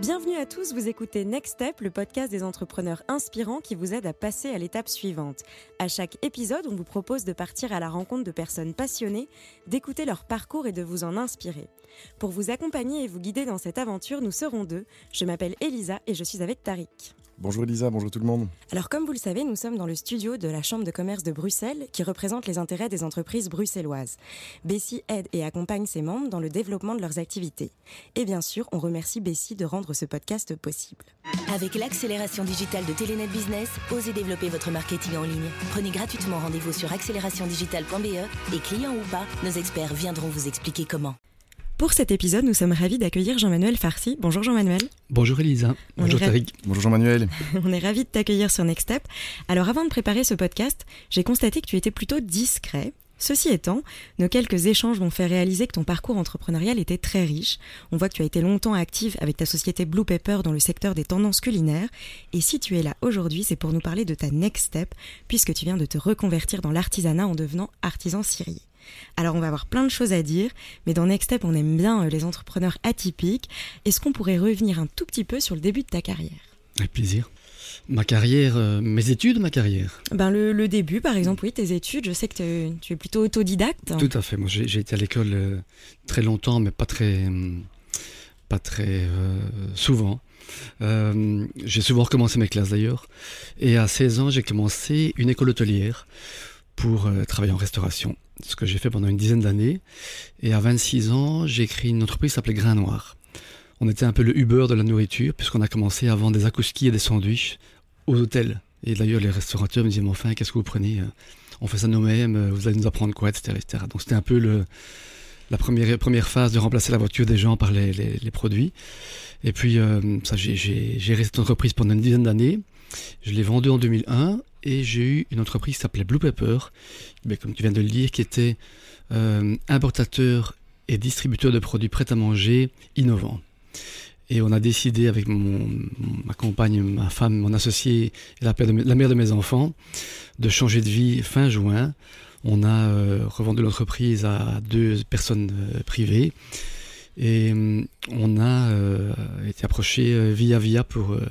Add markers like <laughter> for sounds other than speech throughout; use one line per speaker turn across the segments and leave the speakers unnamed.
Bienvenue à tous, vous écoutez Next Step, le podcast des entrepreneurs inspirants qui vous aide à passer à l'étape suivante. À chaque épisode, on vous propose de partir à la rencontre de personnes passionnées, d'écouter leur parcours et de vous en inspirer. Pour vous accompagner et vous guider dans cette aventure, nous serons deux. Je m'appelle Elisa et je suis avec Tariq.
Bonjour Elisa, bonjour tout le monde.
Alors comme vous le savez, nous sommes dans le studio de la Chambre de commerce de Bruxelles qui représente les intérêts des entreprises bruxelloises. Bessie aide et accompagne ses membres dans le développement de leurs activités. Et bien sûr, on remercie Bessie de rendre ce podcast possible.
Avec l'accélération digitale de Telenet Business, osez développer votre marketing en ligne. Prenez gratuitement rendez-vous sur accélérationdigitale.be et clients ou pas, nos experts viendront vous expliquer comment.
Pour cet épisode, nous sommes ravis d'accueillir Jean-Manuel Farsi. Bonjour Jean-Manuel.
Bonjour Elisa. Bonjour Tariq.
Bonjour Jean-Manuel. <laughs>
On est ravis de t'accueillir sur Next Step. Alors avant de préparer ce podcast, j'ai constaté que tu étais plutôt discret. Ceci étant, nos quelques échanges m'ont fait réaliser que ton parcours entrepreneurial était très riche. On voit que tu as été longtemps active avec ta société Blue Pepper dans le secteur des tendances culinaires. Et si tu es là aujourd'hui, c'est pour nous parler de ta next step, puisque tu viens de te reconvertir dans l'artisanat en devenant artisan cirier. Alors on va avoir plein de choses à dire, mais dans Next Step, on aime bien euh, les entrepreneurs atypiques. Est-ce qu'on pourrait revenir un tout petit peu sur le début de ta carrière?
Avec plaisir. Ma carrière, euh, mes études, ma carrière?
Ben le, début, par exemple, oui, tes études. Je sais que tu es plutôt autodidacte.
Tout à fait. Moi, j'ai été à l'école euh, très longtemps, mais pas très, pas très souvent. j'ai souvent recommencé mes classes d'ailleurs. Et à 16 ans, j'ai commencé une école hôtelière pour travailler en restauration ce que j'ai fait pendant une dizaine d'années. Et à 26 ans, j'ai créé une entreprise qui s'appelait Grain Noir. On était un peu le Uber de la nourriture, puisqu'on a commencé à vendre des akouskis et des sandwichs aux hôtels. Et d'ailleurs, les restaurateurs me disaient, mais enfin, qu'est-ce que vous prenez On fait ça nous-mêmes, vous allez nous apprendre quoi, etc. etc. Donc c'était un peu la première, première phase de remplacer la voiture des gens par les, produits. Et puis, euh, ça, j'ai géré cette entreprise pendant une dizaine d'années. Je l'ai vendue en 2001 et j'ai eu une entreprise qui s'appelait Blue Pepper, comme tu viens de le dire, qui était euh, importateur et distributeur de produits prêts à manger innovants. Et on a décidé avec ma compagne, ma femme, mon associé et la, la, mère de mes enfants de changer de vie fin juin. On a euh, revendu l'entreprise à deux personnes euh, privées et hum, on a euh, été approché euh, via via pour euh,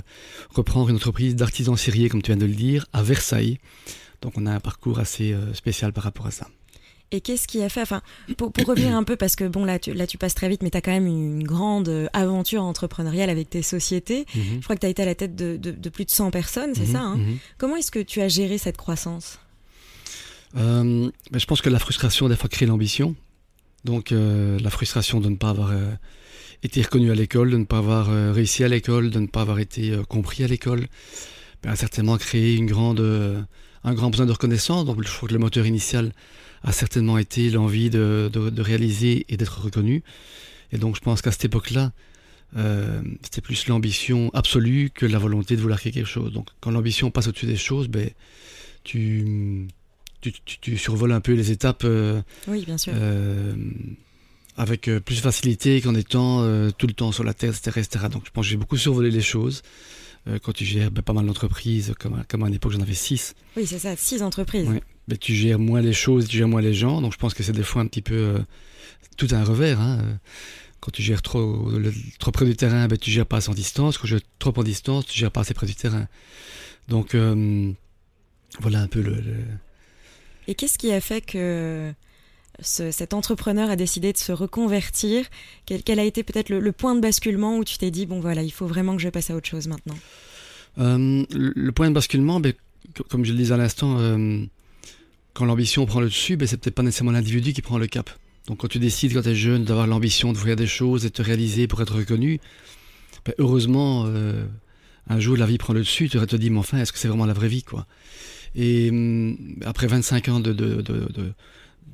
reprendre une entreprise d'artisans ciriers, comme tu viens de le dire, à Versailles. Donc on a un parcours assez spécial par rapport à ça.
Et qu'est-ce qui a fait, enfin, pour, revenir un peu, parce que bon, là tu, là, tu passes très vite, mais tu as quand même une grande aventure entrepreneuriale avec tes sociétés. Mhm. Je crois que tu as été à la tête de, plus de 100 personnes, c'est mhm, ça hein mhm. Comment est-ce que tu as géré cette croissance?
Ben, Je pense que la frustration des fois crée l'ambition. Donc euh, la frustration de ne pas avoir euh, été reconnu à l'école, de ne pas avoir euh, réussi à l'école, de ne pas avoir été compris à l'école, ben, a certainement créé un grand besoin de reconnaissance. Donc je crois que le moteur initial a certainement été l'envie de, de, réaliser et d'être reconnu. Et donc je pense qu'à cette époque-là, c'était plus l'ambition absolue que la volonté de vouloir créer quelque chose. Donc quand l'ambition passe au-dessus des choses, ben, tu tu, survoles un peu les étapes.
Euh, oui, bien sûr.
Euh, avec euh, plus de facilité qu'en étant tout le temps sur la terre, etc., Donc je pense que j'ai beaucoup survolé les choses. quand tu gères ben, pas mal d'entreprises, comme, comme à une époque j'en avais six.
Oui, c'est ça, six entreprises. Oui.
Ben, tu gères moins les choses, tu gères moins les gens. Donc je pense que c'est des fois un petit peu tout un revers. Hein. Quand tu gères trop, trop près du terrain, ben, tu gères pas assez en distance. Quand tu gères trop en distance, tu gères pas assez près du terrain. Donc voilà un peu le
et qu'est-ce qui a fait que cet entrepreneur a décidé de se reconvertir? Quel, a été peut-être le, point de basculement où tu t'es dit, bon voilà, il faut vraiment que je passe à autre chose maintenant?
Euh, le, point de basculement, ben, comme je le disais à l'instant, euh, quand l'ambition prend le dessus, ben, c'est peut-être pas nécessairement l'individu qui prend le cap. Donc quand tu décides, quand tu es jeune, d'avoir l'ambition de faire des choses et de te réaliser pour être reconnu, ben, heureusement, euh, un jour la vie prend le dessus, tu te dis, mais enfin, est-ce que c'est vraiment la vraie vie quoi? Et hum, après 25 ans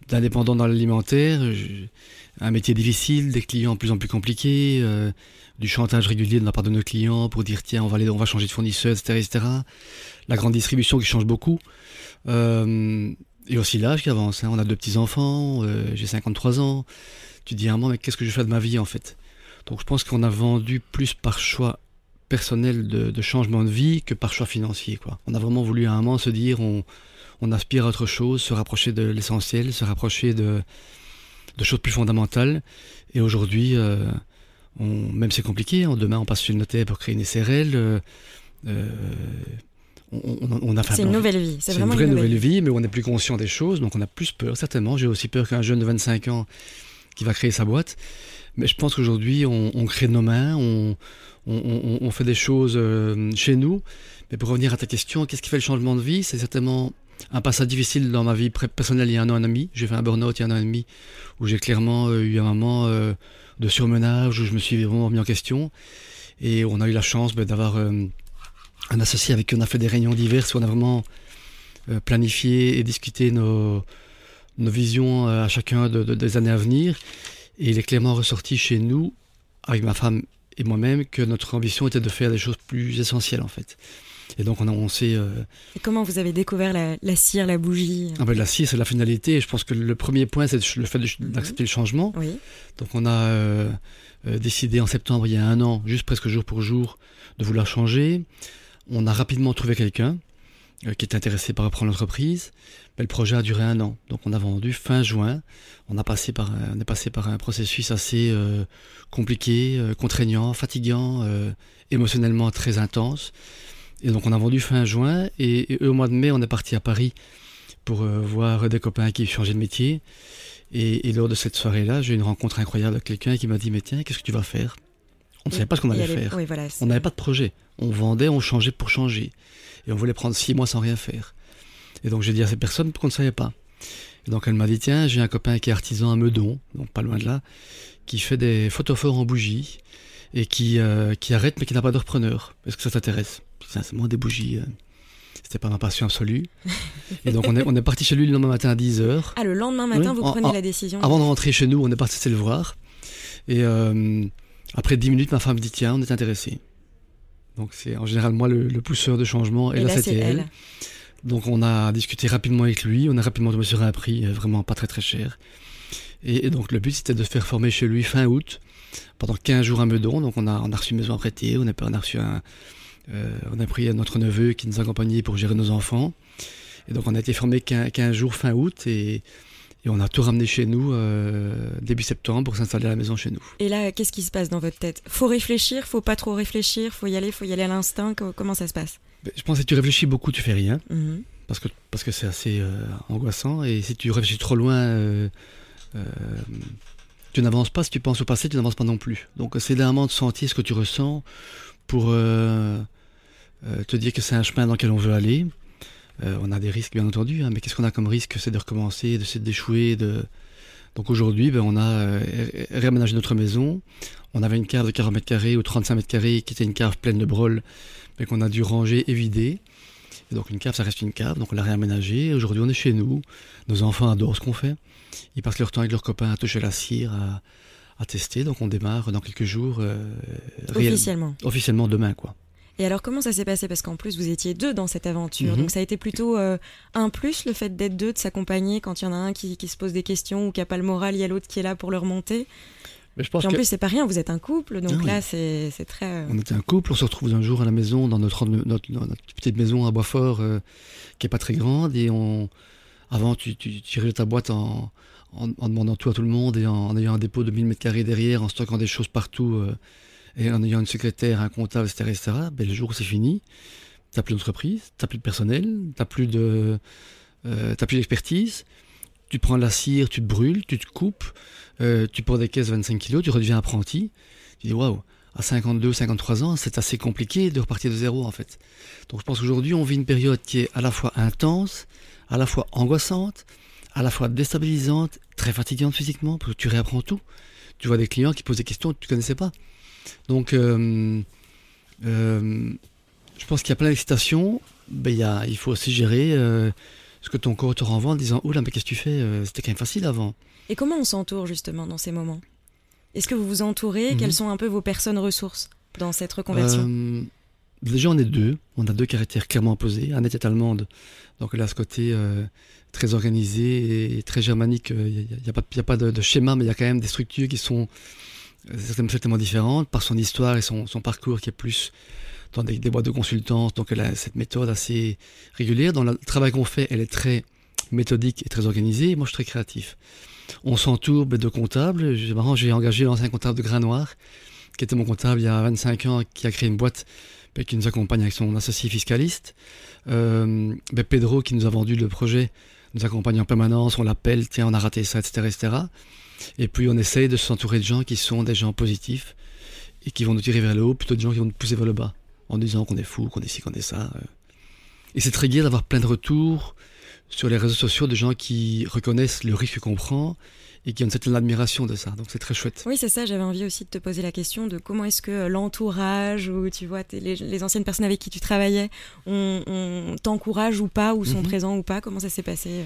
d'indépendant dans l'alimentaire, un métier difficile, des clients de plus en plus compliqués, euh, du chantage régulier de la part de nos clients pour dire tiens on va aller, on va changer de fournisseur, etc., etc. La grande distribution qui change beaucoup. Euh, et aussi l'âge qui avance. Hein. On a deux petits enfants, euh, j'ai 53 ans. Tu dis à un moment mais qu'est-ce que je fais de ma vie en fait? Donc je pense qu'on a vendu plus par choix personnel de, changement de vie que par choix financier. Quoi. On a vraiment voulu à un moment se dire on, on aspire à autre chose, se rapprocher de l'essentiel, se rapprocher de, de, choses plus fondamentales. Et aujourd'hui, euh, on, même c'est compliqué, hein, demain on passe chez le notaire pour créer une SRL.
on, a c'est une nouvelle vie.
C'est vraiment une vraie nouvelle, vie. mais on est plus conscient des choses, donc on a plus peur, certainement. J'ai aussi peur qu'un jeune de 25 ans qui va créer sa boîte. Mais je pense qu'aujourd'hui, on, crée de nos mains, on, fait des choses chez nous. Mais pour revenir à ta question, qu'est-ce qui fait le changement de vie? C'est certainement un passage difficile dans ma vie personnelle il y a un an et demi. J'ai fait un burn-out il y a un an et demi où j'ai clairement euh, eu un moment euh, de surmenage où je me suis vraiment remis en question. Et on a eu la chance ben, d'avoir euh, un associé avec qui on a fait des réunions diverses où on a vraiment planifié et discuté nos visions à chacun des années à venir. Et il est clairement ressorti chez nous, avec ma femme et moi-même, que notre ambition était de faire des choses plus essentielles en fait. Et donc on a on
euh, et comment vous avez découvert la, cire, la bougie?
Ah ben, La cire, c'est la finalité. Et je pense que le premier point, c'est le fait d'accepter le changement. Oui. Donc on a euh, euh, décidé en septembre, il y a un an, juste presque jour pour jour, de vouloir changer. On a rapidement trouvé quelqu'un qui est intéressé par reprendre l'entreprise. Mais le projet a duré un an. Donc on a vendu fin juin. On, a passé par on est passé par un processus assez compliqué, contraignant, fatigant, émotionnellement très intense. Et donc on a vendu fin juin et, au mois de mai on est parti à Paris pour euh, voir des copains qui changeaient de métier. Et, lors de cette soirée-là, j'ai eu une rencontre incroyable avec quelqu'un qui m'a dit mais tiens qu'est-ce que tu vas faire? On ne savait pas ce qu'on allait faire. on n'avait pas de projet. On vendait, on changeait pour changer. Et on voulait prendre six mois sans rien faire. Et donc j'ai dit à cette personne qu'on ne savait pas. Et donc elle m'a dit tiens j'ai un copain qui est artisan à Meudon, donc pas loin de là, qui fait des photophores en bougie et qui, euh, qui arrête mais qui n'a pas de repreneur. Est-ce que ça t'intéresse? C'est moins des bougies. Euh, c'était pas ma passion absolue. Et donc on est, on est parti chez lui le lendemain matin à 10h.
Ah, le lendemain matin, vous prenez la décision
Avant de rentrer chez nous, on est parti le voir. Et euh, après 10 minutes, ma femme me dit tiens, on est intéressé. Donc c'est en général moi le, pousseur de changement. Et, là, c'était elle. Donc on a discuté rapidement avec lui, on a rapidement tombé sur un prix euh, vraiment pas très très cher. Et, donc le but c'était de faire former chez lui fin août, pendant 15 jours à Meudon. Donc on a, on a reçu une maison à prêter, on a, on a reçu un, euh, on a pris notre neveu qui nous accompagnait pour gérer nos enfants. Et donc on a été formé 15 jours fin août et, on a tout ramené chez nous euh, début septembre pour s'installer à la maison chez nous.
Et là, qu'est-ce qui se passe dans votre tête? Faut réfléchir, faut pas trop réfléchir, faut y aller, faut y aller à l'instinct. Comment ça se passe?
Ben, Je pense que si tu réfléchis beaucoup, tu fais rien. Mhm. Parce que parce que c'est assez euh, angoissant. Et si tu réfléchis trop loin, tu n'avances pas. Si tu penses au passé, tu n'avances pas non plus. Donc c'est moment de sentir ce que tu ressens pour euh, te dire que c'est un chemin dans lequel on veut aller. Euh, on a des risques, bien entendu, hein, mais qu'est-ce qu'on a comme risque C'est de recommencer, de d'échouer. De... Donc aujourd'hui, ben, on a euh, réaménagé notre maison. On avait une cave de 40 mètres carrés ou 35 mètres carrés qui était une cave pleine de brôles, mais qu'on a dû ranger et vider. Et donc une cave, ça reste une cave, donc on l'a réaménagée. Aujourd'hui, on est chez nous. Nos enfants adorent ce qu'on fait. Ils passent leur temps avec leurs copains à toucher la cire, à, tester. Donc on démarre dans quelques jours.
officiellement.
Officiellement demain, quoi.
Et alors, comment ça s'est passé? Parce qu'en plus, vous étiez deux dans cette aventure. Mhm. Donc, ça a été plutôt euh, un plus, le fait d'être deux, de s'accompagner quand il y en a un qui, se pose des questions ou qui n'a pas le moral, il y a l'autre qui est là pour le remonter. Mais je pense en plus, c'est pas rien, vous êtes un couple, donc ah là, c'est très. Euh,
on était un couple, on se retrouve un jour à la maison, dans notre, notre, petite maison à Boisfort, euh, qui est pas très grande, et on. Avant, tu, tu tirais ta boîte en, en, demandant tout à tout le monde et en, ayant un dépôt de 1000 mètres carrés derrière, en stockant des choses partout et en ayant une secrétaire, un comptable, etc., etc., ben, le jour où c'est fini, tu n'as plus d'entreprise, tu n'as plus de personnel, tu n'as plus de, euh, plus d'expertise, tu prends la cire, tu te brûles, tu te coupes, euh, tu prends des caisses 25 kilos, tu redeviens apprenti. Tu dis waouh, à 52, 53 ans, c'est assez compliqué de repartir de zéro en fait. Donc je pense qu'aujourd'hui, on vit une période qui est à la fois intense, à la fois angoissante, à la fois déstabilisante, très fatigante physiquement, parce que tu réapprends tout. Tu vois des clients qui posent des questions que tu ne connaissais pas. Donc, euh, euh, je pense qu'il y a plein d'excitation. Ben, il, il faut aussi gérer euh, ce que ton corps te renvoie en disant Oula, mais qu'est-ce que tu fais C'était quand même facile avant.
Et comment on s'entoure justement dans ces moments? Est-ce que vous vous entourez? Mhm. Quelles sont un peu vos personnes ressources dans cette reconversion?
Déjà, on est deux. On a deux caractères clairement opposés. Annette est allemande, donc elle a ce côté très organisé et très germanique. Il n'y a, a, pas, de, de, schéma, mais il y a quand même des structures qui sont certainement différente par son histoire et son, parcours qui est plus dans des, boîtes de consultance. Donc elle a cette méthode assez régulière. Dans le travail qu'on fait, elle est très méthodique et très organisée. Moi, je suis très créatif. On s'entoure de comptables. C'est marrant, j'ai engagé l'ancien comptable de Grain Noir qui était mon comptable il y a 25 ans, qui a créé une boîte ben, qui nous accompagne avec son associé fiscaliste. Euh, ben, Pedro, qui nous a vendu le projet, nous accompagne en permanence, on l'appelle, tiens, on a raté ça, etc., etc. Et puis on essaye de s'entourer de gens qui sont des gens positifs et qui vont nous tirer vers le haut, plutôt de gens qui vont nous pousser vers le bas, en disant qu'on est fou, qu'on est ci, qu'on est ça. Euh. Et c'est très gai d'avoir plein de retours sur les réseaux sociaux de gens qui reconnaissent le risque qu'on prend et qui ont une certaine admiration de ça. Donc c'est très chouette.
Oui, c'est ça. J'avais envie aussi de te poser la question de comment est-ce que l'entourage ou tu vois les, anciennes personnes avec qui tu travaillais, on, t'encourage ou pas, ou sont mhm. présents ou pas? Comment ça s'est passé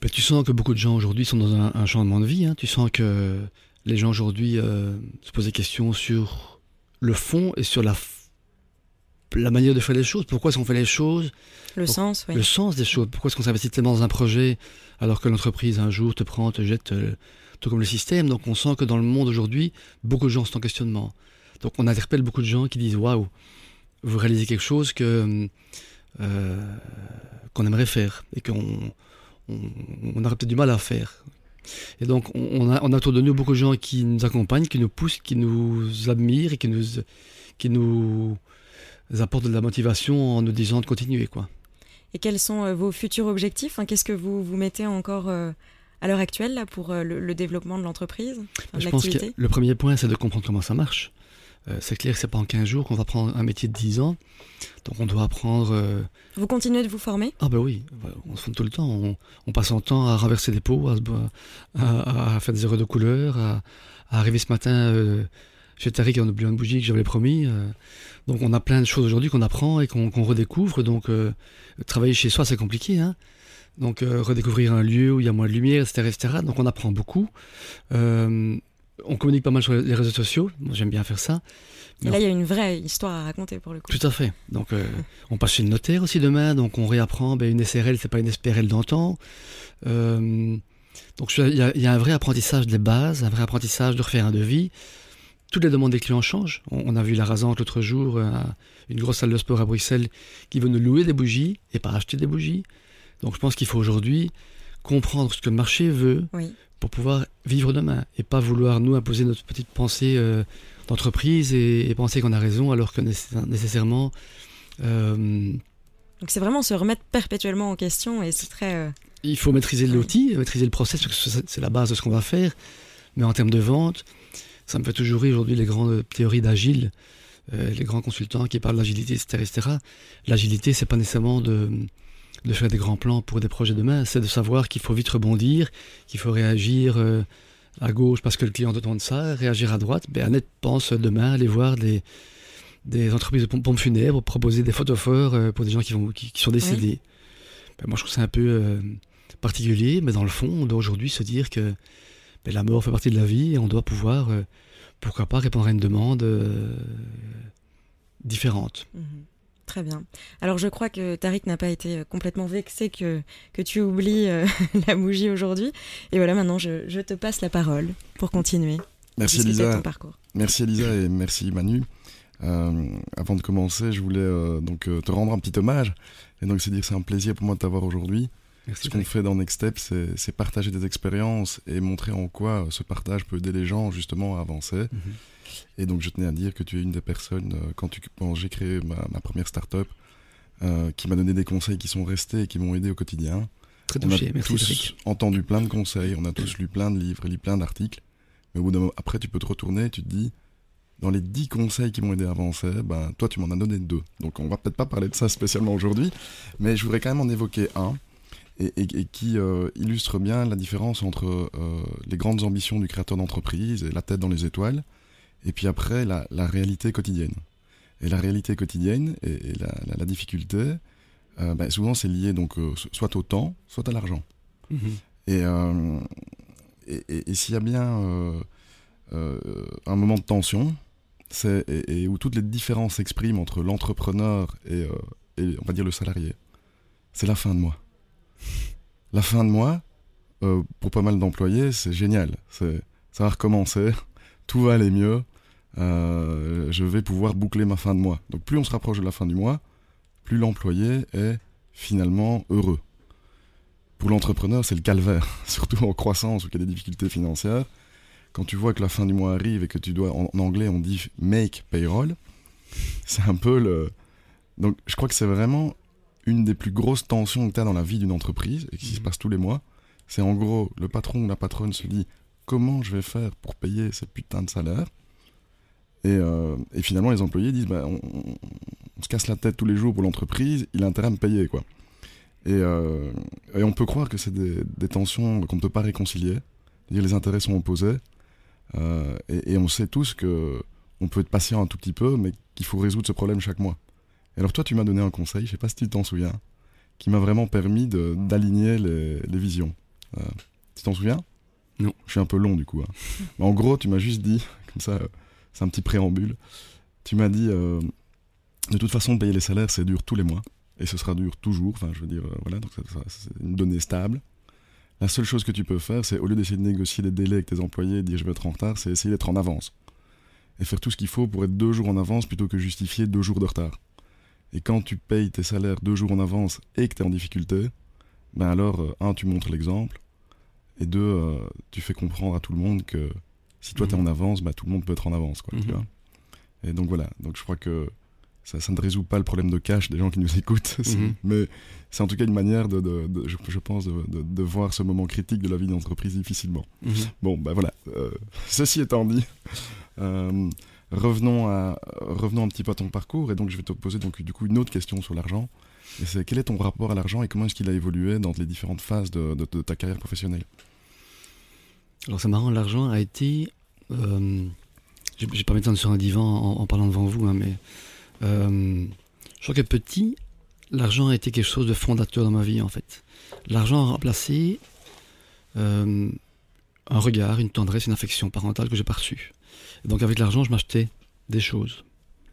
ben, Tu sens que beaucoup de gens aujourd'hui sont dans un, changement de vie. Hein. Tu sens que les gens aujourd'hui euh, se posent des questions sur le fond et sur la la manière de faire les choses. Pourquoi est-ce qu'on fait les choses?
Le sens, oui.
Le sens des choses. Pourquoi est-ce qu'on s'investit tellement dans un projet alors que l'entreprise un jour te prend, te jette, euh, tout comme le système? Donc on sent que dans le monde aujourd'hui, beaucoup de gens sont en questionnement. Donc on interpelle beaucoup de gens qui disent waouh, vous réalisez quelque chose que euh, qu'on aimerait faire et qu'on on, aurait peut-être du mal à faire. Et donc on a, on a autour de nous beaucoup de gens qui nous accompagnent, qui nous poussent, qui nous admirent et qui nous, qui nous apportent de la motivation en nous disant de continuer quoi.
Et quels sont euh, vos futurs objectifs Qu'est-ce que vous vous mettez encore euh, à l'heure actuelle là, pour euh, le, développement de l'entreprise
Je pense que le premier point, c'est de comprendre comment ça marche. C'est clair que c'est pas en 15 jours qu'on va prendre un métier de 10 ans. Donc on doit apprendre.
Vous continuez de vous former?
Ah ben oui, on se forme tout le temps. On, passe son temps à renverser des pots, à, faire des erreurs de couleur, à, arriver ce matin chez Tariq on a oublié une bougie que j'avais promis. donc on a plein de choses aujourd'hui qu'on apprend et qu'on redécouvre. Donc travailler chez soi, c'est compliqué. Hein donc euh, redécouvrir un lieu où il y a moins de lumière, etc. etc. Donc on apprend beaucoup. Euh, on communique pas mal sur les réseaux sociaux. Moi j'aime bien faire ça.
Et là, il y a une vraie histoire à raconter pour le coup.
Tout à fait. Donc, euh, <laughs> on passe chez le notaire aussi demain, donc on réapprend. Ben, une SRL, c'est pas une SPRL d'antan. donc, il y, y, a un vrai apprentissage des bases, un vrai apprentissage de refaire un devis toutes les demandes des clients changent. On, a vu la rasante l'autre jour, euh, une grosse salle de sport à Bruxelles qui veut nous louer des bougies et pas acheter des bougies. Donc je pense qu'il faut aujourd'hui comprendre ce que le marché veut pour pouvoir vivre demain et pas vouloir nous imposer notre petite pensée euh, d'entreprise et, penser qu'on a raison alors que nécessairement...
Euh, Donc c'est vraiment se remettre perpétuellement en question et c'est très...
Il faut maîtriser l'outil, maîtriser le process parce que c'est la base de ce qu'on va faire. Mais en termes de vente, ça me fait toujours rire aujourd'hui les grandes théories d'agile, euh, les grands consultants qui parlent d'agilité, etc. etc. L'agilité, c'est pas nécessairement de, de, faire des grands plans pour des projets demain, c'est de savoir qu'il faut vite rebondir, qu'il faut réagir euh, à gauche parce que le client demande ça, réagir à droite. Ben, Annette pense demain aller voir des, des entreprises de pompes funèbres, proposer des photophores euh, pour des gens qui, vont, qui, sont décédés. Ben, moi, je trouve ça un peu particulier, mais dans le fond, on doit aujourd'hui se dire que la mort fait partie de la vie et on doit pouvoir, euh, pourquoi pas, répondre à une demande euh, différente. Mhm.
Très bien. Alors je crois que Tariq n'a pas été complètement vexé que, que tu oublies euh, <laughs> la bougie aujourd'hui. Et voilà, maintenant je, te passe la parole pour continuer.
Merci Elisa. Merci Elisa et merci Manu. avant de commencer, je voulais donc te rendre un petit hommage. Et donc c'est dire c'est un plaisir pour moi de t'avoir aujourd'hui. Ce qu'on fait dans Next Step, c'est partager des expériences et montrer en quoi ce partage peut aider les gens justement à avancer. Mhm. Et donc je tenais à dire que tu es une des personnes, euh, quand, quand j'ai créé ma, première start-up, euh, qui m'a donné des conseils qui sont restés et qui m'ont aidé au quotidien.
Très touché,
on a tous entendu plein de conseils, on a tous lu plein de livres, lu plein d'articles. Mais au bout d'un moment, après, tu peux te retourner et tu te dis, dans les dix conseils qui m'ont aidé à avancer, ben, toi, tu m'en as donné deux. Donc, on va peut-être pas parler de ça spécialement aujourd'hui, mais je voudrais quand même en évoquer un et, qui euh, illustre bien la différence entre euh, les grandes ambitions du créateur d'entreprise et la tête dans les étoiles, et puis après la, réalité quotidienne. Et la réalité quotidienne et, la, difficulté, euh, ben, souvent c'est lié donc soit au temps, soit à l'argent. Mm-hmm. Et, s'il y a bien un moment de tension, c'est et, où toutes les différences s'expriment entre l'entrepreneur et, et on va dire le salarié, c'est la fin de mois. La fin de mois, euh, pour pas mal d'employés, c'est génial. ça va recommencer, <laughs> tout va aller mieux. Euh, je vais pouvoir boucler ma fin de mois. Donc plus on se rapproche de la fin du mois, plus l'employé est finalement heureux. Pour l'entrepreneur, c'est le calvaire, <laughs> surtout en croissance ou qu'il y a des difficultés financières. quand tu vois que la fin du mois arrive et que tu dois, en, anglais on dit make payroll, <laughs> c'est un peu le... Donc je crois que c'est vraiment une des plus grosses tensions que tu as dans la vie d'une entreprise et qui se mhm. passe tous les mois. C'est en gros, le patron ou la patronne se dit comment je vais faire pour payer ces putains de salaires et, euh, et, finalement, les employés disent bah, on, se casse la tête tous les jours pour l'entreprise, il a intérêt à me payer. quoi. Et, euh, et on peut croire que c'est des, des, tensions qu'on ne peut pas réconcilier. Dire les intérêts sont opposés. Euh, et, on sait tous que on peut être patient un tout petit peu, mais qu'il faut résoudre ce problème chaque mois. Alors toi, tu m'as donné un conseil, je sais pas si tu t'en souviens, qui m'a vraiment permis d'aligner les, les, visions. Euh, tu t'en souviens?
Non.
Je suis un peu long du coup. Hein. <laughs> mais en gros, tu m'as juste dit, <laughs> comme ça, c'est un petit préambule, tu m'as dit, euh, de toute façon, payer les salaires, c'est dur tous les mois. Et ce sera dur toujours, enfin je veux dire, voilà, donc c'est une donnée stable. La seule chose que tu peux faire, c'est au lieu d'essayer de négocier des délais avec tes employés et dire je vais être en retard, c'est essayer d'être en avance. Et faire tout ce qu'il faut pour être deux jours en avance plutôt que justifier deux jours de retard. Et quand tu payes tes salaires deux jours en avance et que tu es en difficulté, ben alors, euh, un, tu montres l'exemple, et deux, euh, tu fais comprendre à tout le monde que si toi tu es mhm. en avance, ben, tout le monde peut être en avance. Quoi, tu mhm. vois et donc voilà, donc je crois que ça, ne résout pas le problème de cash des gens qui nous <laughs> écoutent, mhm. mais c'est en tout cas une manière, de, je, pense, de, voir ce moment critique de la vie d'entreprise difficilement. Bon, ben voilà. Euh, <laughs> ceci étant dit, euh, revenons, à, revenons un petit peu à ton parcours, et donc je vais te poser donc, du coup une autre question sur l'argent. C'est quel est ton rapport à l'argent et comment est-ce qu'il a évolué dans les différentes phases de, ta carrière professionnelle?
Alors c'est marrant, l'argent a été... Euh, j'ai pas m'étendre sur un divan en, parlant devant vous, hein, mais euh, je crois que petit, l'argent a été quelque chose de fondateur dans ma vie en fait. L'argent a remplacé euh, un regard, une tendresse, une affection parentale que j'ai perçue. Donc avec l'argent, je m'achetais des choses.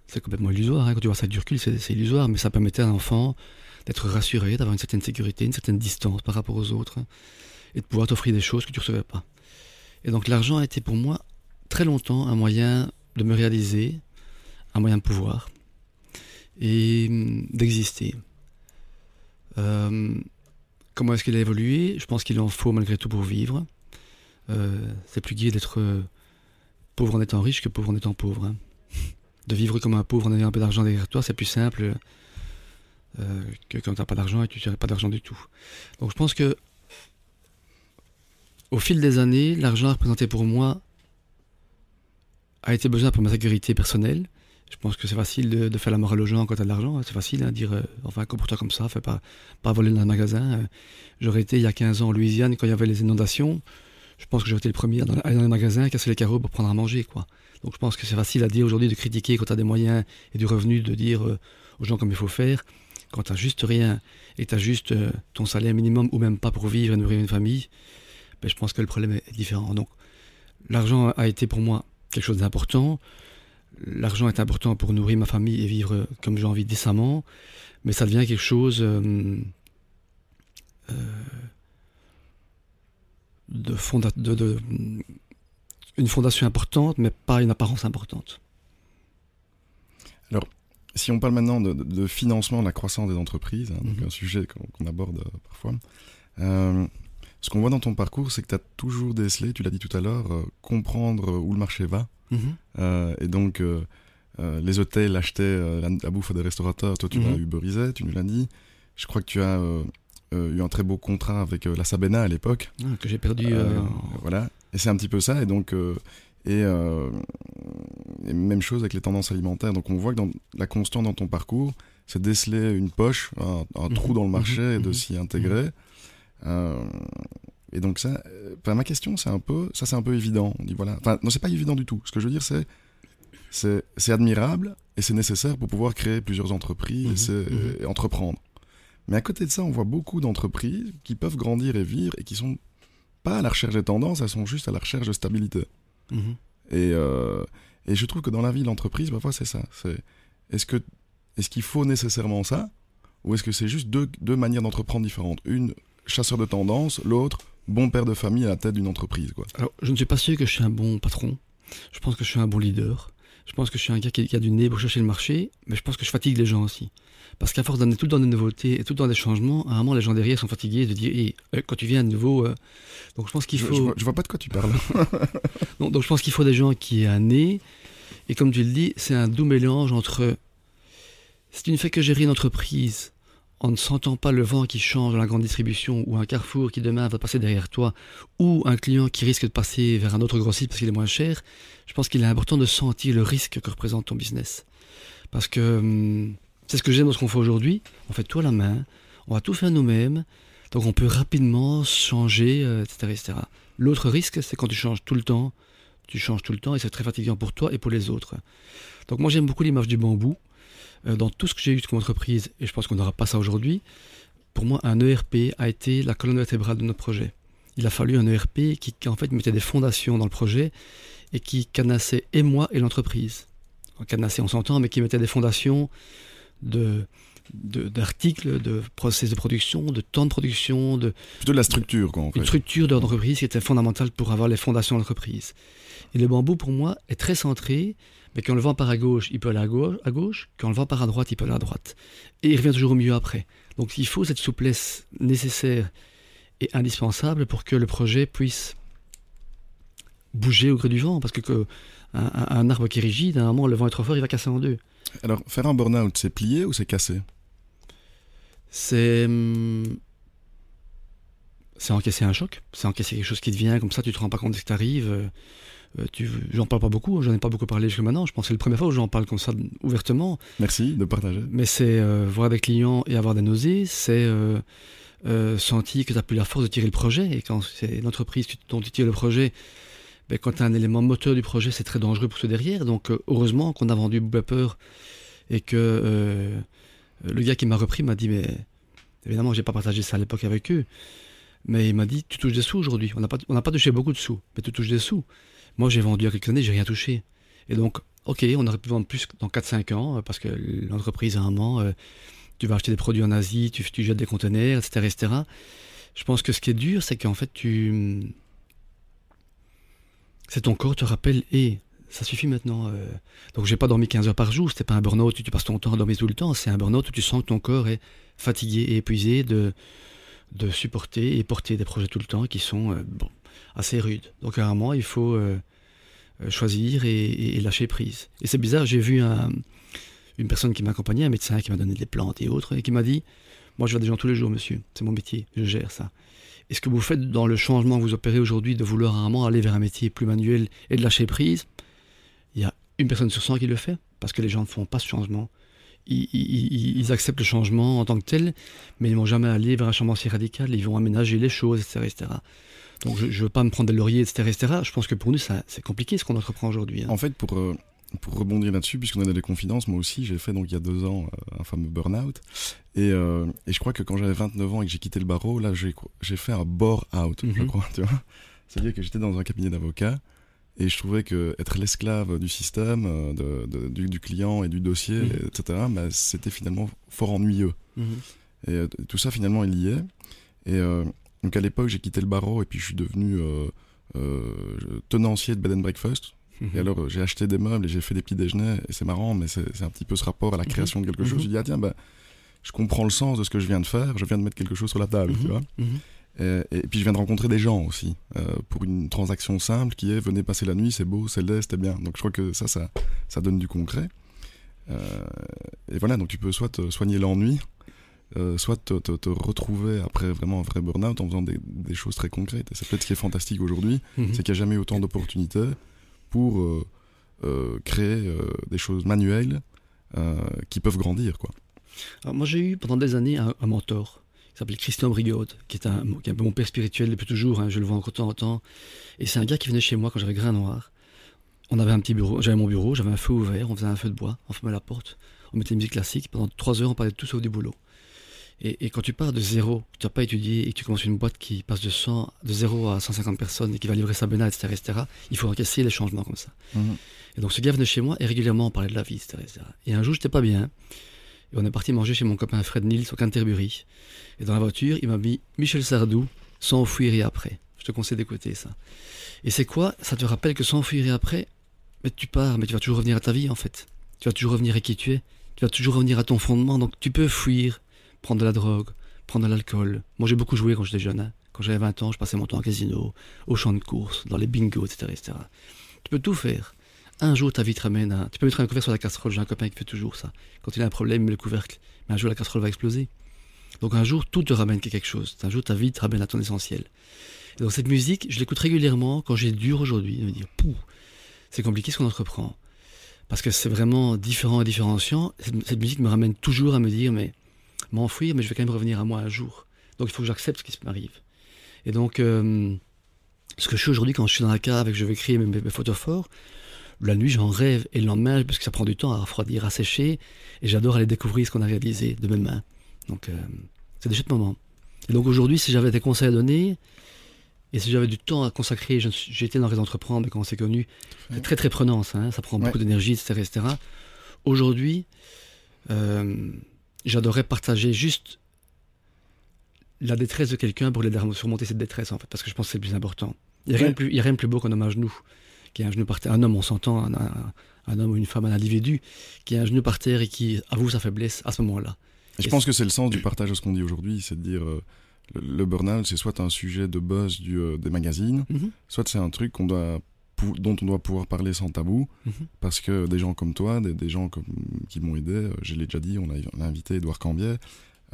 C'est complètement illusoire, hein. quand tu vois ça du recul, c'est illusoire, mais ça permettait à un enfant d'être rassuré, d'avoir une certaine sécurité, une certaine distance par rapport aux autres, hein, et de pouvoir t'offrir des choses que tu ne recevais pas. Et donc l'argent a été pour moi très longtemps un moyen de me réaliser, un moyen de pouvoir et hum, d'exister. Euh, comment est-ce qu'il a évolué? Je pense qu'il en faut malgré tout pour vivre. Euh, c'est plus gai d'être euh, pauvre en étant riche que pauvre en étant pauvre. Hein. <laughs> De vivre comme un pauvre en ayant un peu d'argent derrière toi, c'est plus simple que quand tu n'as pas d'argent et tu n'as pas d'argent du tout. Donc je pense que au fil des années, l'argent représenté pour moi a été besoin pour ma sécurité personnelle. Je pense que c'est facile de, faire la morale aux gens quand tu as de l'argent. C'est facile à hein, dire, euh, enfin, comporte-toi comme ça, fais pas, pas voler dans un magasin. Euh, j'aurais été il y a 15 ans en Louisiane quand il y avait les inondations. Je pense que j'aurais été le premier à aller dans un magasin, casser les carreaux pour prendre à manger, quoi. Donc je pense que c'est facile à dire aujourd'hui de critiquer quand tu as des moyens et du revenu, de dire euh, aux gens comme il faut faire. Quand tu juste rien et tu as juste ton salaire minimum ou même pas pour vivre et nourrir une famille, ben, je pense que le problème est différent. Donc l'argent a été pour moi quelque chose d'important. L'argent est important pour nourrir ma famille et vivre comme j'ai envie décemment, mais ça devient quelque chose euh, euh, de, fonda de, une fondation importante, mais pas une apparence importante.
Alors, si on parle maintenant de, financement de la croissance des entreprises, hein, donc mhm. un sujet qu'on aborde euh, parfois, ce qu'on voit dans ton parcours, c'est que tu as toujours décelé, tu l'as dit tout à l'heure, euh, comprendre euh, où le marché va. Mhm. Euh, et donc, les hôtels achetaient la, bouffe des restaurateurs, toi tu l'as mhm. uberisé, tu nous l'as dit. Je crois que tu as eu un très beau contrat avec la Sabena à l'époque.
Ah, que j'ai perdu.
Voilà. Et c'est un petit peu ça. Et donc, et, même chose avec les tendances alimentaires. Donc on voit que dans la constante dans ton parcours, c'est déceler une poche, un, trou mhm. dans le marché et de s'y intégrer. Euh, et donc ça, euh, ma question c'est un peu, ça c'est un peu évident. On dit voilà, enfin non c'est pas évident du tout. Ce que je veux dire c'est, c'est, admirable et c'est nécessaire pour pouvoir créer plusieurs entreprises mhm, mhm. et, entreprendre. Mais à côté de ça, on voit beaucoup d'entreprises qui peuvent grandir et vivre et qui sont pas à la recherche des tendances, elles sont juste à la recherche de stabilité. Mhm. Et, euh, et je trouve que dans la vie, l'entreprise, parfois c'est ça. C'est, est-ce que est-ce qu'il faut nécessairement ça ou est-ce que c'est juste deux, deux manières d'entreprendre différentes? Une chasseur de tendance, l'autre bon père de famille à la tête d'une entreprise. Quoi.
Alors, je ne suis pas sûr que je suis un bon patron. Je pense que je suis un bon leader. Je pense que je suis un gars qui, a du nez pour chercher le marché, mais je pense que je fatigue les gens aussi. Parce qu'à force d'amener tout le temps des nouveautés et tout le temps des changements, à un moment, les gens derrière sont fatigués de dire euh, quand tu viens à nouveau. Euh, donc je pense qu'il faut.
Je, vois, pas de quoi tu parles. <laughs>
donc, donc, je pense qu'il faut des gens qui aient un nez. Et comme tu le dis, c'est un doux mélange entre. Si tu ne fais que gérer une entreprise en ne sentant pas le vent qui change dans la grande distribution, ou un carrefour qui demain va passer derrière toi, ou un client qui risque de passer vers un autre grossiste parce qu'il est moins cher, je pense qu'il est important de sentir le risque que représente ton business. Parce que hum, c'est ce que j'aime dans ce qu'on fait aujourd'hui. On fait tout à la main, on va tout faire nous-mêmes, donc on peut rapidement changer, etc. Euh, etc. L'autre risque, c'est quand tu changes tout le temps, tu changes tout le temps et c'est très fatigant pour toi et pour les autres. Donc moi j'aime beaucoup l'image du bambou. Euh, dans tout ce que j'ai eu comme entreprise, et je pense qu'on n'aura pas ça aujourd'hui, pour moi, un ERP a été la colonne vertébrale de notre projet. Il a fallu un ERP qui, en fait mettait des fondations dans le projet et qui canassait et moi et l'entreprise. Canassait, on s'entend, mais qui mettait des fondations de, d'articles, de, process de production, de temps de production, de
plutôt de la structure, quoi. En
Une structure de l'entreprise qui était fondamentale pour avoir les fondations de l'entreprise. Et le bambou, pour moi, est très centré mais quand on le vend par à gauche, il peut aller à gauche, à gauche, quand on le vend par à droite, il peut aller à droite. Et il revient toujours au milieu après. Donc il faut cette souplesse nécessaire et indispensable pour que le projet puisse bouger au gré du vent, parce que, un, arbre qui est rigide, à un moment, le vent est trop fort, il va casser en deux.
Alors, faire un burn-out, c'est plier ou c'est casser
C'est... Hum, c'est encaisser un choc, c'est encaisser quelque chose qui te vient comme ça, tu te rends pas compte que ça t'arrive. Euh, euh, j'en parle pas beaucoup, j'en ai pas beaucoup parlé jusqu'à maintenant. Je pense que c'est la première fois où j'en parle comme ça ouvertement.
Merci de partager.
Mais c'est euh, voir des clients et avoir des nausées, c'est euh, sentir que tu n'as plus la force de tirer le projet. Et quand c'est une entreprise dont tu tires le projet, ben, quand tu as un élément moteur du projet, c'est très dangereux pour ceux derrière. Donc heureusement qu'on a vendu Peur et que le gars qui m'a repris m'a dit, mais évidemment, j'ai pas partagé ça à l'époque avec eux. Mais il m'a dit, tu touches des sous aujourd'hui. On n'a pas, touché beaucoup de sous, mais tu touches des sous. Moi, j'ai vendu il y a quelques années, j'ai rien touché. Et donc, ok, on aurait pu vendre plus dans 4-5 ans, euh, parce que l'entreprise, à un moment, euh, tu vas acheter des produits en Asie, tu, tu jettes des conteneurs, etc., etc. Je pense que ce qui est dur, c'est qu'en fait, tu. C'est ton corps te rappelle, et ça suffit maintenant. Euh. Donc, j'ai pas dormi 15 heures par jour, c'était pas un burn-out où tu passes ton temps à dormir tout le temps, c'est un burn-out où tu sens que ton corps est fatigué et épuisé de, de supporter et porter des projets tout le temps qui sont bon, assez rude. Donc à un moment, il faut euh, euh, choisir et, lâcher prise. Et c'est bizarre, j'ai vu une personne qui m'accompagnait, un médecin qui m'a donné des plantes et autres, et qui m'a dit, moi je vois des gens tous les jours, monsieur, c'est mon métier, je gère ça. Et ce que vous faites dans le changement que vous opérez aujourd'hui, de vouloir à aller vers un métier plus manuel et de lâcher prise, une personne sur 100 qui le fait, parce que les gens ne font pas ce changement. Ils, ils, acceptent le changement en tant que tel, mais ils ne vont jamais aller vers un changement si radical, ils vont aménager les choses, etc. etc. Donc je ne veux pas me prendre des lauriers, etc., etc. Je pense que pour nous, c'est compliqué ce qu'on entreprend aujourd'hui.
Hein. En fait, pour, euh, pour rebondir là-dessus, puisqu'on a des confidences, moi aussi, j'ai fait donc il y a deux ans euh, un fameux burn-out. Et, euh, et, je crois que quand j'avais 29 ans et que j'ai quitté le barreau, là, j'ai fait un bore-out, je mhm. crois, tu vois. C'est-à-dire que j'étais dans un cabinet d'avocats et je trouvais que être l'esclave du système, de, du, client et du dossier, mhm. etc., bah, c'était finalement fort ennuyeux. Mhm. Et tout ça finalement est lié. Et donc à l'époque, j'ai quitté le barreau et puis je suis devenu euh, euh, tenancier de bed and breakfast. Et mhm. alors, j'ai acheté des meubles et j'ai fait des petits déjeuners. Et c'est marrant, mais c'est un petit peu ce rapport à la création de quelque chose. Je dis, ah tiens, bah, je comprends le sens de ce que je viens de faire. Je viens de mettre quelque chose sur la table, tu vois. Et, puis je viens de rencontrer des gens aussi euh, pour une transaction simple qui est venez passer la nuit, c'est beau, c'est laid, c'était bien. Donc je crois que ça, ça, ça donne du concret. et voilà, donc tu peux soit soigner l'ennui, euh, soit te, te, retrouver après vraiment un vrai burn-out en faisant des, des, choses très concrètes. Et c'est peut-être ce qui est fantastique aujourd'hui, mhm. c'est qu'il n'y a jamais eu autant d'opportunités pour euh, euh, créer des choses manuelles qui peuvent grandir. Quoi.
Alors moi j'ai eu pendant des années un, mentor qui s'appelle Christian Brigaud, qui est, un, qui est un peu mon père spirituel depuis toujours, hein, je le vois encore de temps en temps. Et c'est un gars qui venait chez moi quand j'avais grain noir. On avait un petit bureau, j'avais mon bureau, j'avais un feu ouvert, on faisait un feu de bois, on fermait la porte, on mettait une musique classique, pendant trois heures on parlait de tout sauf du boulot. Et, quand tu pars de zéro, tu n'as pas étudié et que tu commences une boîte qui passe de, 100, de 0 à 150 personnes et qui va livrer sa bena, etc., etc., il faut encaisser les changements comme ça. Mhm. Et donc ce gars venait chez moi et régulièrement on parlait de la vie, etc. Et un jour, j'étais pas bien. Et on est parti manger chez mon copain Fred Nils au Canterbury. Et dans la voiture, il m'a mis Michel Sardou, S'enfuir et après. Je te conseille d'écouter ça. Et c'est quoi? Ça te rappelle que S'enfuir et après, mais tu pars, mais tu vas toujours revenir à ta vie en fait. Tu vas toujours revenir à qui tu es. Tu vas toujours revenir à ton fondement. Donc tu peux fuir, prendre de la drogue, prendre de l'alcool. Moi j'ai beaucoup joué quand j'étais jeune. hein. Quand j'avais 20 ans, je passais mon temps au casino, au champ de course, dans les bingos, etc., etc. Tu peux tout faire. Un jour, ta vie te ramène à... Tu peux mettre un couvercle sur la casserole. J'ai un copain qui fait toujours ça. Quand il a un problème, il met le couvercle. Mais un jour, la casserole va exploser. Donc un jour, tout te ramène quelque chose. Un jour, ta vie te ramène à ton essentiel. Donc cette musique, je l'écoute régulièrement quand j'ai dur aujourd'hui, de me dire, pouh, c'est compliqué ce qu'on entreprend. Parce que c'est vraiment différent et différenciant. Cette, musique me ramène toujours à me dire, mais m'enfuir, mais je vais quand même revenir à moi un jour. Donc il faut que j'accepte ce qui m'arrive. Et donc, euh, ce que je fais aujourd'hui quand je suis dans la cave et que je vais créer mes, mes, mes photophores, la nuit j'en rêve et le lendemain, parce que ça prend du temps à refroidir, à sécher, et j'adore aller découvrir ce qu'on a réalisé de mes mains. Donc euh, c'est des chouettes moments. Et donc aujourd'hui, si j'avais des conseils à donner, et si j'avais du temps à consacrer, été dans les entreprendre, quand on s'est connu, c'est très très prenant ça, hein, ça prend
Ouais.
beaucoup d'énergie, etc. etc. Aujourd'hui, euh, j'adorerais partager juste la détresse de quelqu'un pour l'aider à surmonter cette détresse, en fait, parce que je pense que c'est le plus important. Il n'y a, rien de plus- il y a rien de plus beau qu'un homme à genoux, qui est un genou par terre. Un homme, on s'entend, un, un- un homme ou une femme, un individu, qui est un genou par terre et qui avoue sa faiblesse à ce moment-là.
Je pense que c'est le sens du partage de ce qu'on dit aujourd'hui, c'est de dire euh, le, le burn-out, c'est soit un sujet de buzz du, euh, des magazines,
Mhm,
soit c'est un truc qu'on doit, pou- dont on doit pouvoir parler sans tabou,
mhm.
parce que des gens comme toi, des, des gens comme, qui m'ont aidé, euh, je l'ai déjà dit, on a, on a invité Edouard Cambier,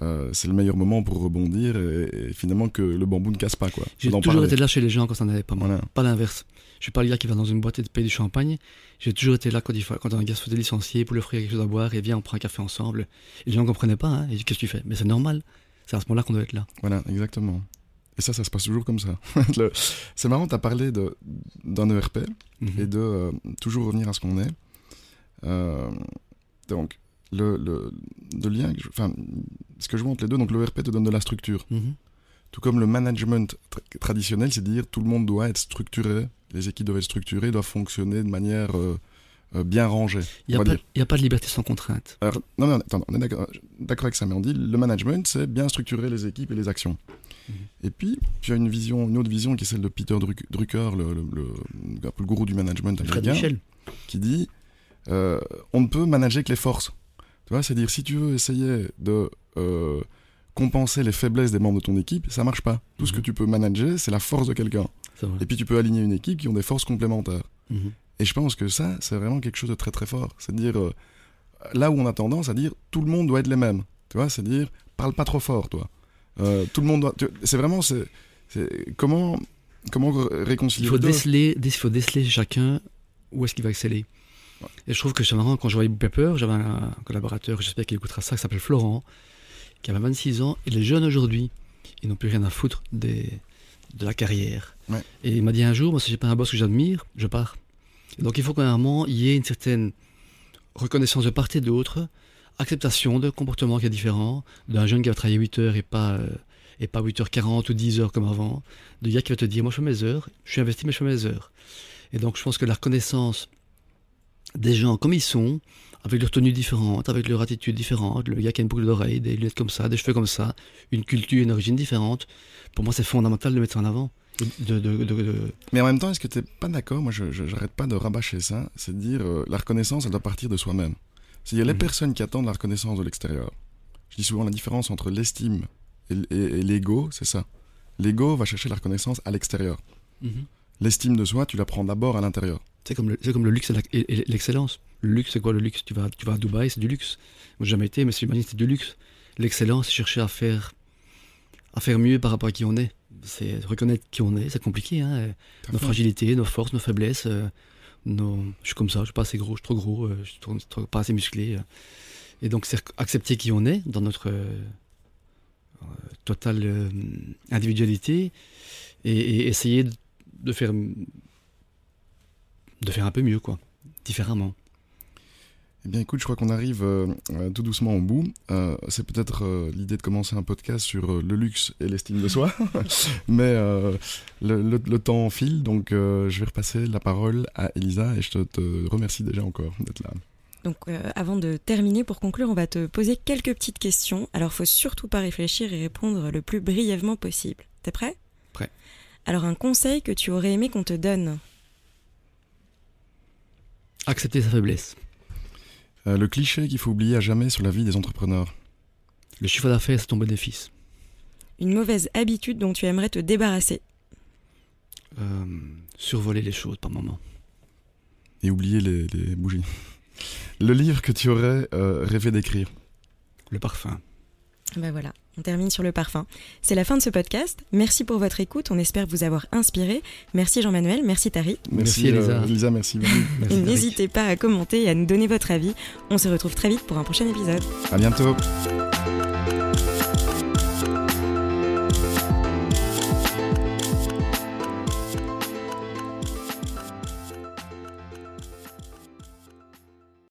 euh, c'est le meilleur moment pour rebondir et, et finalement que le bambou ne casse pas. quoi.
J'ai toujours
parler.
été là chez les gens quand ça n'allait pas mal.
Voilà.
Pas l'inverse. Je suis pas le gars qui va dans une boîte et te paye du champagne. J'ai toujours été là quand, il faut, quand un gars se faisait licencier pour lui offrir quelque chose à boire et viens, on prend un café ensemble. Et les gens ne comprenaient pas. Hein. Et dis, qu'est-ce que tu fais? Mais c'est normal. C'est à ce moment-là qu'on doit être là.
Voilà, exactement. Et ça, ça se passe toujours comme ça. <laughs> Le- c'est marrant, tu as parlé d'un ERP
Mhm.
et de euh, toujours revenir à ce qu'on est. Euh, donc, le, le, le lien, enfin, ce que je vois entre les deux, donc l'ERP te donne de la structure.
Mhm.
Tout comme le management tra- traditionnel, c'est dire tout le monde doit être structuré, les équipes doivent être structurées, doivent fonctionner de manière euh, euh, bien rangée.
Il n'y a, pas- a de liberté sans contrainte.
Alors, non, non, attends, on est d'accord avec ça, mais on dit le management, c'est bien structurer les équipes et les actions.
Mhm.
Et puis, tu as une vision, une autre vision qui est celle de Peter Druck- Drucker, le, le, le- un peu le gourou du management américain, qui dit euh, on ne peut manager que les forces. Tu vois, c'est-à-dire si tu veux essayer de euh, compenser les faiblesses des membres de ton équipe, ça marche pas. Tout ce
Mhm.
que tu peux manager, c'est la force de quelqu'un.
C'est.
Et puis tu peux aligner une équipe qui ont des forces complémentaires.
Mhm.
Et je pense que ça, c'est vraiment quelque chose de très très fort. C'est-à-dire, euh, là où on a tendance à dire tout le monde doit être les mêmes. Tu vois, c'est-à-dire, parle pas trop fort, toi. Euh, tout le monde doit. C'est vraiment. c'est c'est- comment, comment ré- réconcilier
Il faut déceler, dé- il faut déceler chacun où est-ce qu'il va exceller. Et je trouve que c'est marrant, quand je voyais Pepper, j'avais un collaborateur, j'espère qu'il écoutera ça, qui s'appelle Florent, qui avait 26 ans, et les jeunes aujourd'hui, ils n'ont plus rien à foutre des, de la carrière.
Ouais.
Et il m'a dit un jour, moi si j'ai pas un boss que j'admire, je pars. Et donc il faut qu'à un moment, il y ait une certaine reconnaissance de part et d'autre, acceptation de comportement qui est différent, d'un jeune qui va travailler 8 heures et pas, euh, et pas 8h40 ou 10 heures comme avant, de gars qui va te dire, moi je fais mes heures, je suis investi mais je fais mes heures. Et donc je pense que la reconnaissance des gens comme ils sont, avec leur tenue différente, avec leur attitude différente, le gars qui a une boucle d'oreille, des lunettes comme ça, des cheveux comme ça, une culture, une origine différente, pour moi c'est fondamental de mettre ça en avant. De, de- de- de-
Mais en même temps, est-ce que tu pas d'accord Moi, je j'arrête pas de rabâcher ça. C'est de dire euh, la reconnaissance, elle doit partir de soi-même. C'est-à-dire les
Mhm.
personnes qui attendent la reconnaissance de l'extérieur. Je dis souvent la différence entre l'estime et, l- et- et l'ego, c'est ça. L'ego va chercher la reconnaissance à l'extérieur. L'estime de soi, tu la prends d'abord à l'intérieur.
C'est comme, le- c'est comme le luxe et l'excellence. Le luxe, c'est quoi le luxe? Tu vas, tu vas à Dubaï, c'est du luxe. Moi, j'ai jamais été, mais j'imagine c'est du luxe. L'excellence, c'est chercher à faire, à faire mieux par rapport à qui on est. C'est reconnaître qui on est, c'est compliqué. Hein nos fragilités, nos forces, nos faiblesses. euh, nos... Je suis comme ça, je suis pas assez gros, je suis trop gros, euh, je suis trop- trop- pas assez musclé. euh. Et donc, c'est accepter qui on est dans notre euh, totale individualité et, et essayer de faire, de faire un peu mieux, quoi, différemment.
Eh bien, écoute, je crois qu'on arrive euh, euh, tout doucement au bout. Euh, c'est peut-être euh, l'idée de commencer un podcast sur euh, le luxe et l'estime de soi, <laughs> mais euh, le, le- le temps file, donc euh, je vais repasser la parole à Elisa et je te, te remercie déjà encore d'être là.
Donc euh, avant de terminer, pour conclure, on va te poser quelques petites questions. Alors faut surtout pas réfléchir et répondre le plus brièvement possible. T'es prêt?
Prêt.
Alors un conseil que tu aurais aimé qu'on te donne?
Accepter sa faiblesse.
Euh, le cliché qu'il faut oublier à jamais sur la vie des entrepreneurs.
Le chiffre d'affaires, c'est ton bénéfice.
Une mauvaise habitude dont tu aimerais te débarrasser.
Euh, survoler les choses par moment.
Et oublier les, les bougies. <laughs> Le livre que tu aurais euh, rêvé d'écrire.
Le parfum.
Ben voilà, on termine sur le parfum. C'est la fin de ce podcast. Merci pour votre écoute. On espère vous avoir inspiré. Merci Jean-Manuel, merci Tari.
Merci, Elisa.
euh, Elisa, merci.
Merci,
n'hésitez pas à commenter et à nous donner votre avis. On se retrouve très vite pour un prochain épisode.
à bientôt.